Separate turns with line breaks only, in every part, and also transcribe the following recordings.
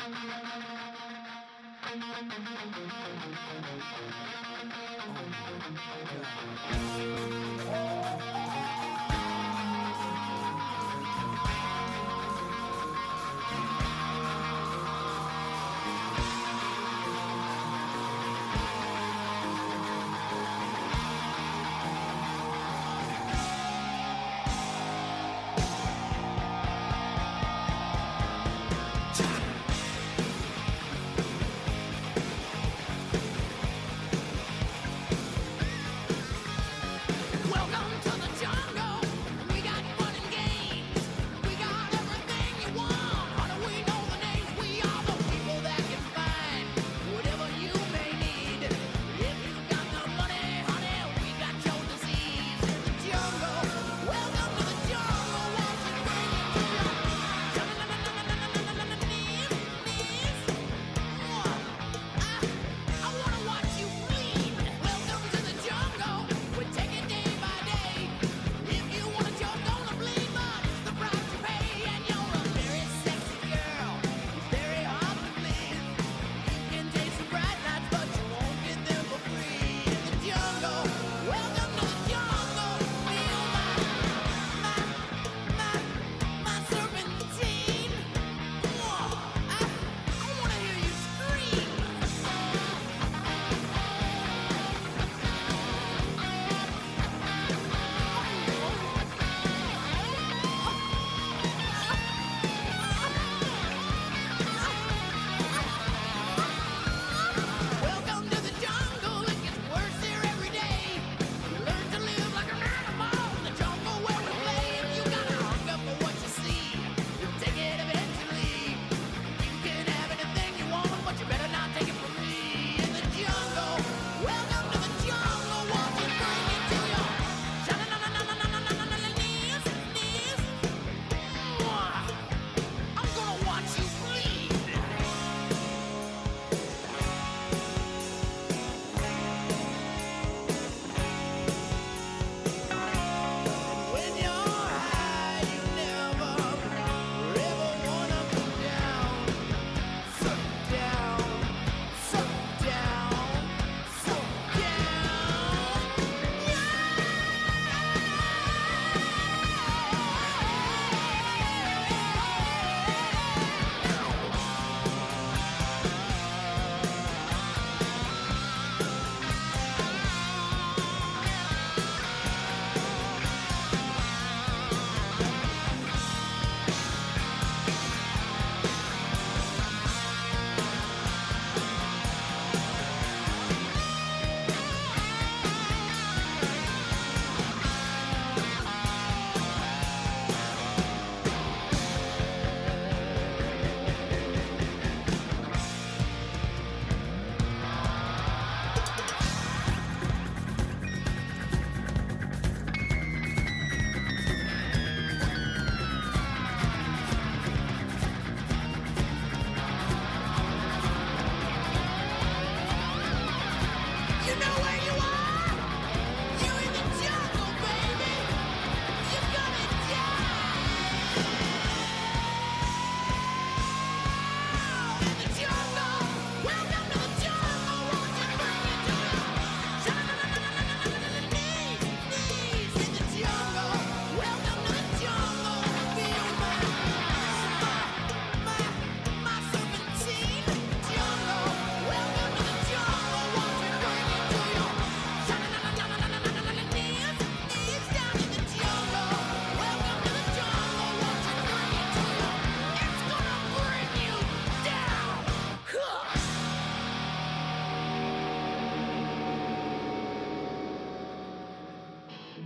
Oh,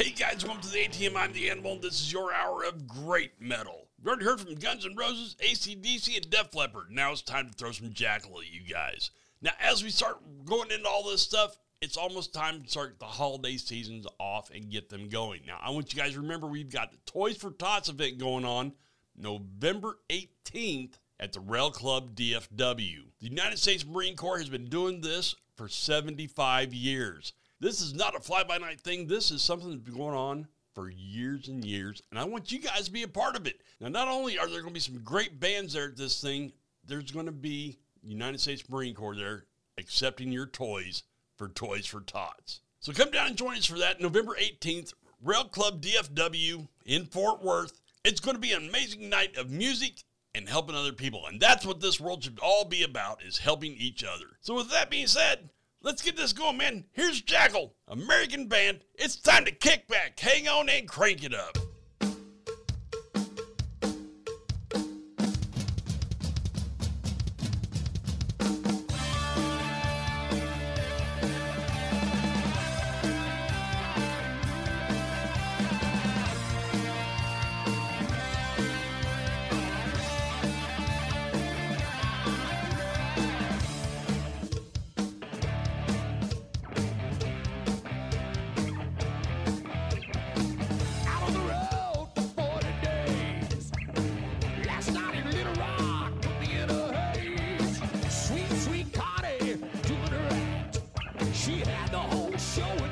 Hey guys, welcome to the ATM. I'm the Animal, and this is your hour of great metal. We've already heard from Guns N' Roses, ACDC, and Def Leppard. Now it's time to throw some Jackyl at you guys. Now, as we start going into all this stuff, it's almost time to start the holiday seasons off and get them going. Now, I want you guys to remember we've got the Toys for Tots event going on November 18th at the Rail Club DFW. The United States Marine Corps has been doing this for 75 years. This is not a fly by night thing. This is something that's been going on for years and years, and I want you guys to be a part of it. Now, not only are there going to be some great bands there at this thing, there's going to be United States Marine Corps there accepting your toys for Toys for Tots. So come down and join us for that November 18th, Rail Club DFW in Fort Worth. It's going to be an amazing night of music and helping other people. And that's what this world should all be about is helping each other. So with that being said, let's get this going, man. Here's Jackyl, American band. It's time to kick back, hang on, and crank it up.
Whole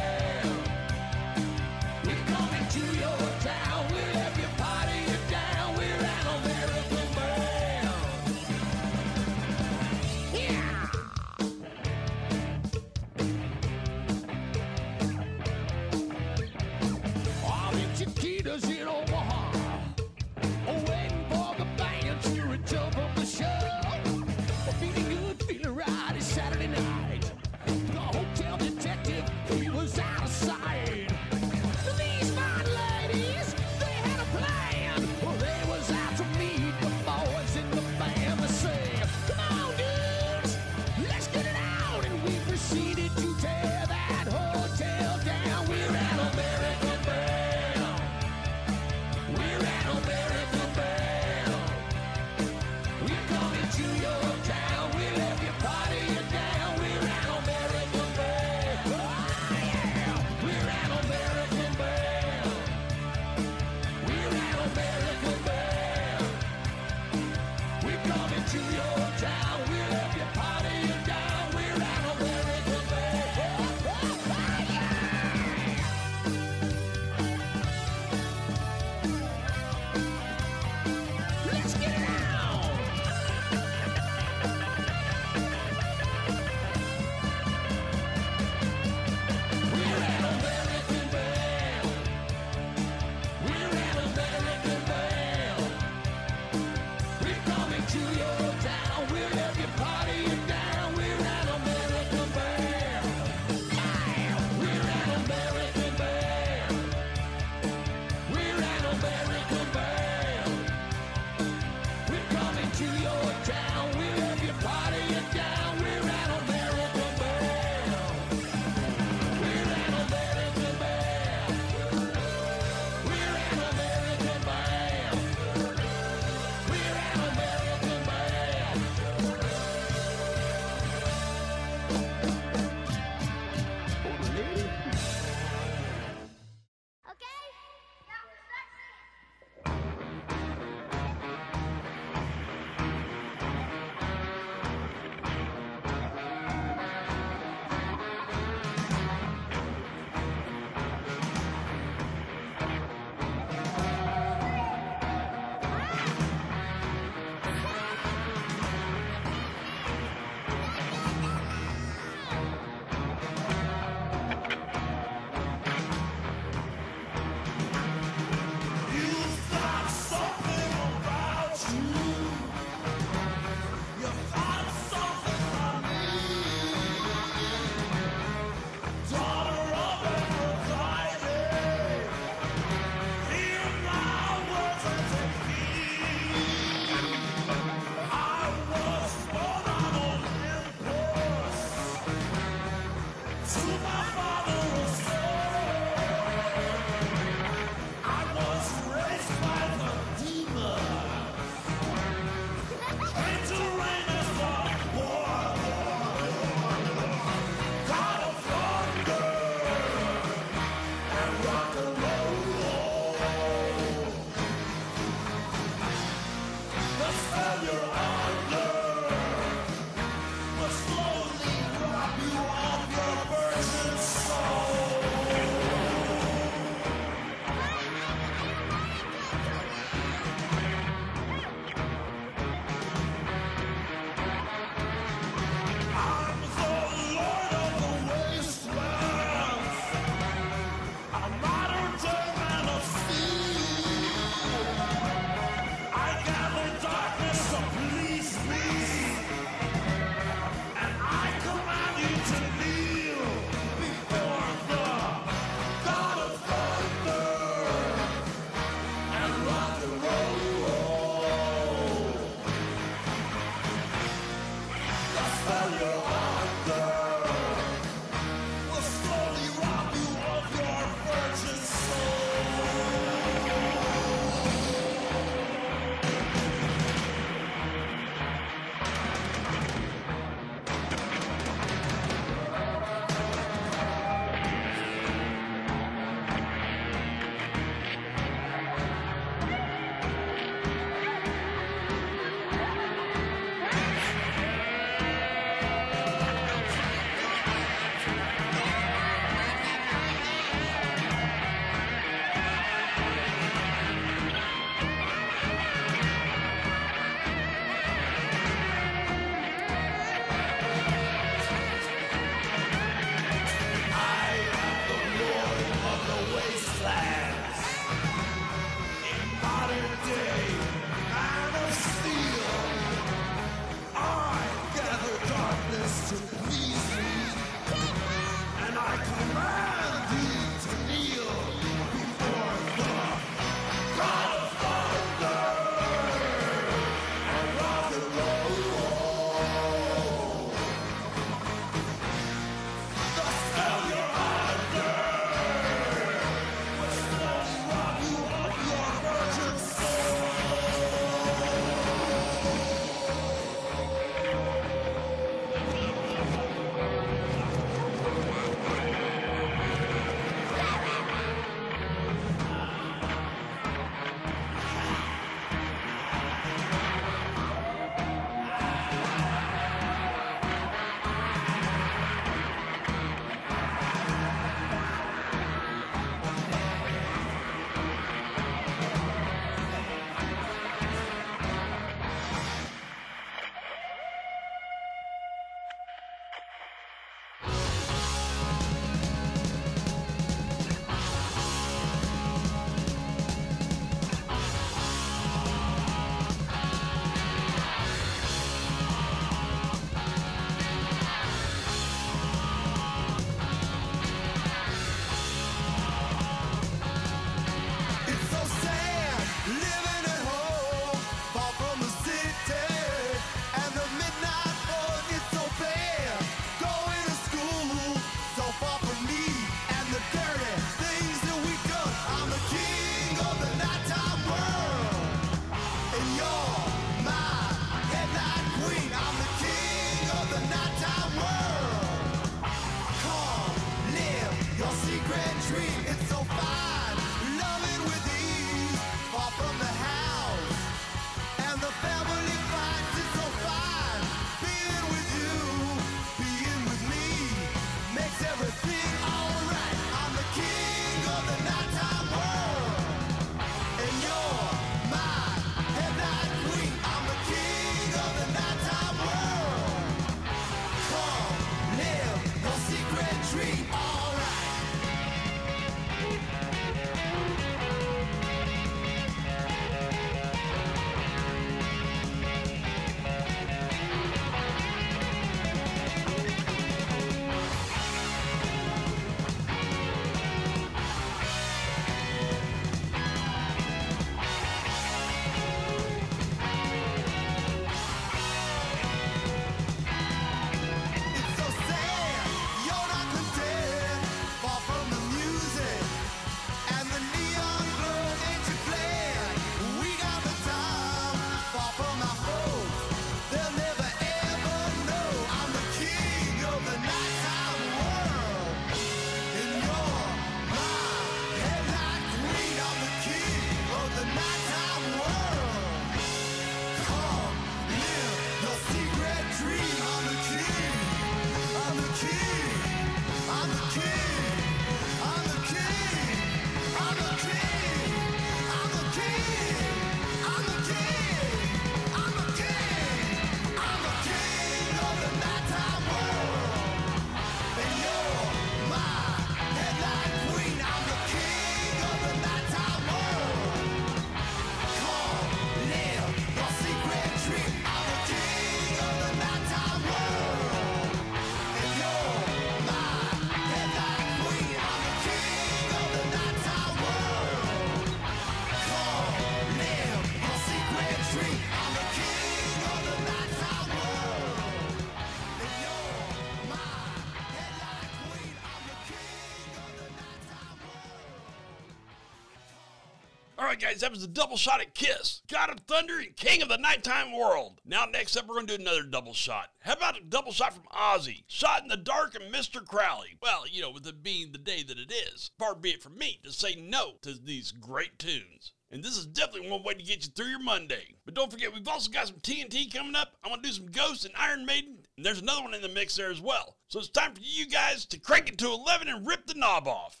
right,
guys, that was a double shot at Kiss, God of Thunder, and King of the Nighttime World. Now, next up, we're going to do another double shot. How about a double shot from Ozzy? Shot in the Dark and Mr. Crowley. Well, you know, with it being the day that it is. Far be it from me to say no to these great tunes. And this is definitely one way to get you through your Monday. But don't forget, we've also got some TNT coming up. I'm going to do some Ghost and Iron Maiden. And there's another one in the mix there as well. So it's time for you guys to crank it to 11 and rip the knob off.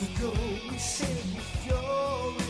you go, we
sing with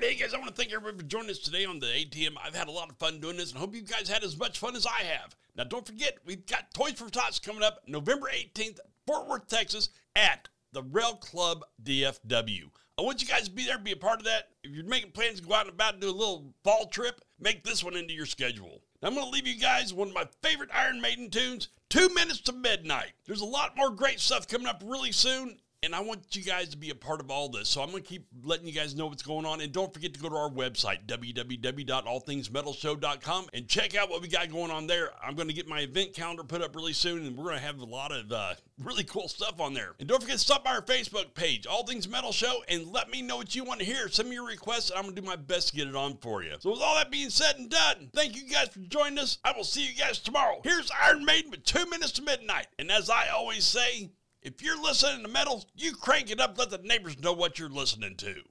Right, hey guys, I want to thank everybody for joining us today on the ATM. I've had a lot of fun doing this and hope you guys had as much fun as I have. Now, don't forget, we've got Toys for Tots coming up November 18th, Fort Worth, Texas, at the Rail Club DFW. I want you guys to be there, be a part of that. If you're making plans to go out and about and do a little fall trip, make this one into your schedule. Now, I'm going to leave you guys one of my favorite Iron Maiden tunes, Two Minutes to Midnight. There's a lot more great stuff coming up really soon, and I want you guys to be a part of all this. So I'm going to keep letting you guys know what's going on. And don't forget to go to our website, www.allthingsmetalshow.com, and check out what we got going on there. I'm going to get my event calendar put up really soon, and we're going to have a lot of uh, really cool stuff on there. And don't forget to stop by our Facebook page, All Things Metal Show, and let me know what you want to hear. Send me your requests, and I'm going to do my best to get it on for you. So with all that being said and done, thank you guys for joining us. I will see you guys tomorrow. Here's Iron Maiden with two minutes to midnight. And as I always say, if you're listening to metal, you crank it up, let the neighbors know what you're listening to.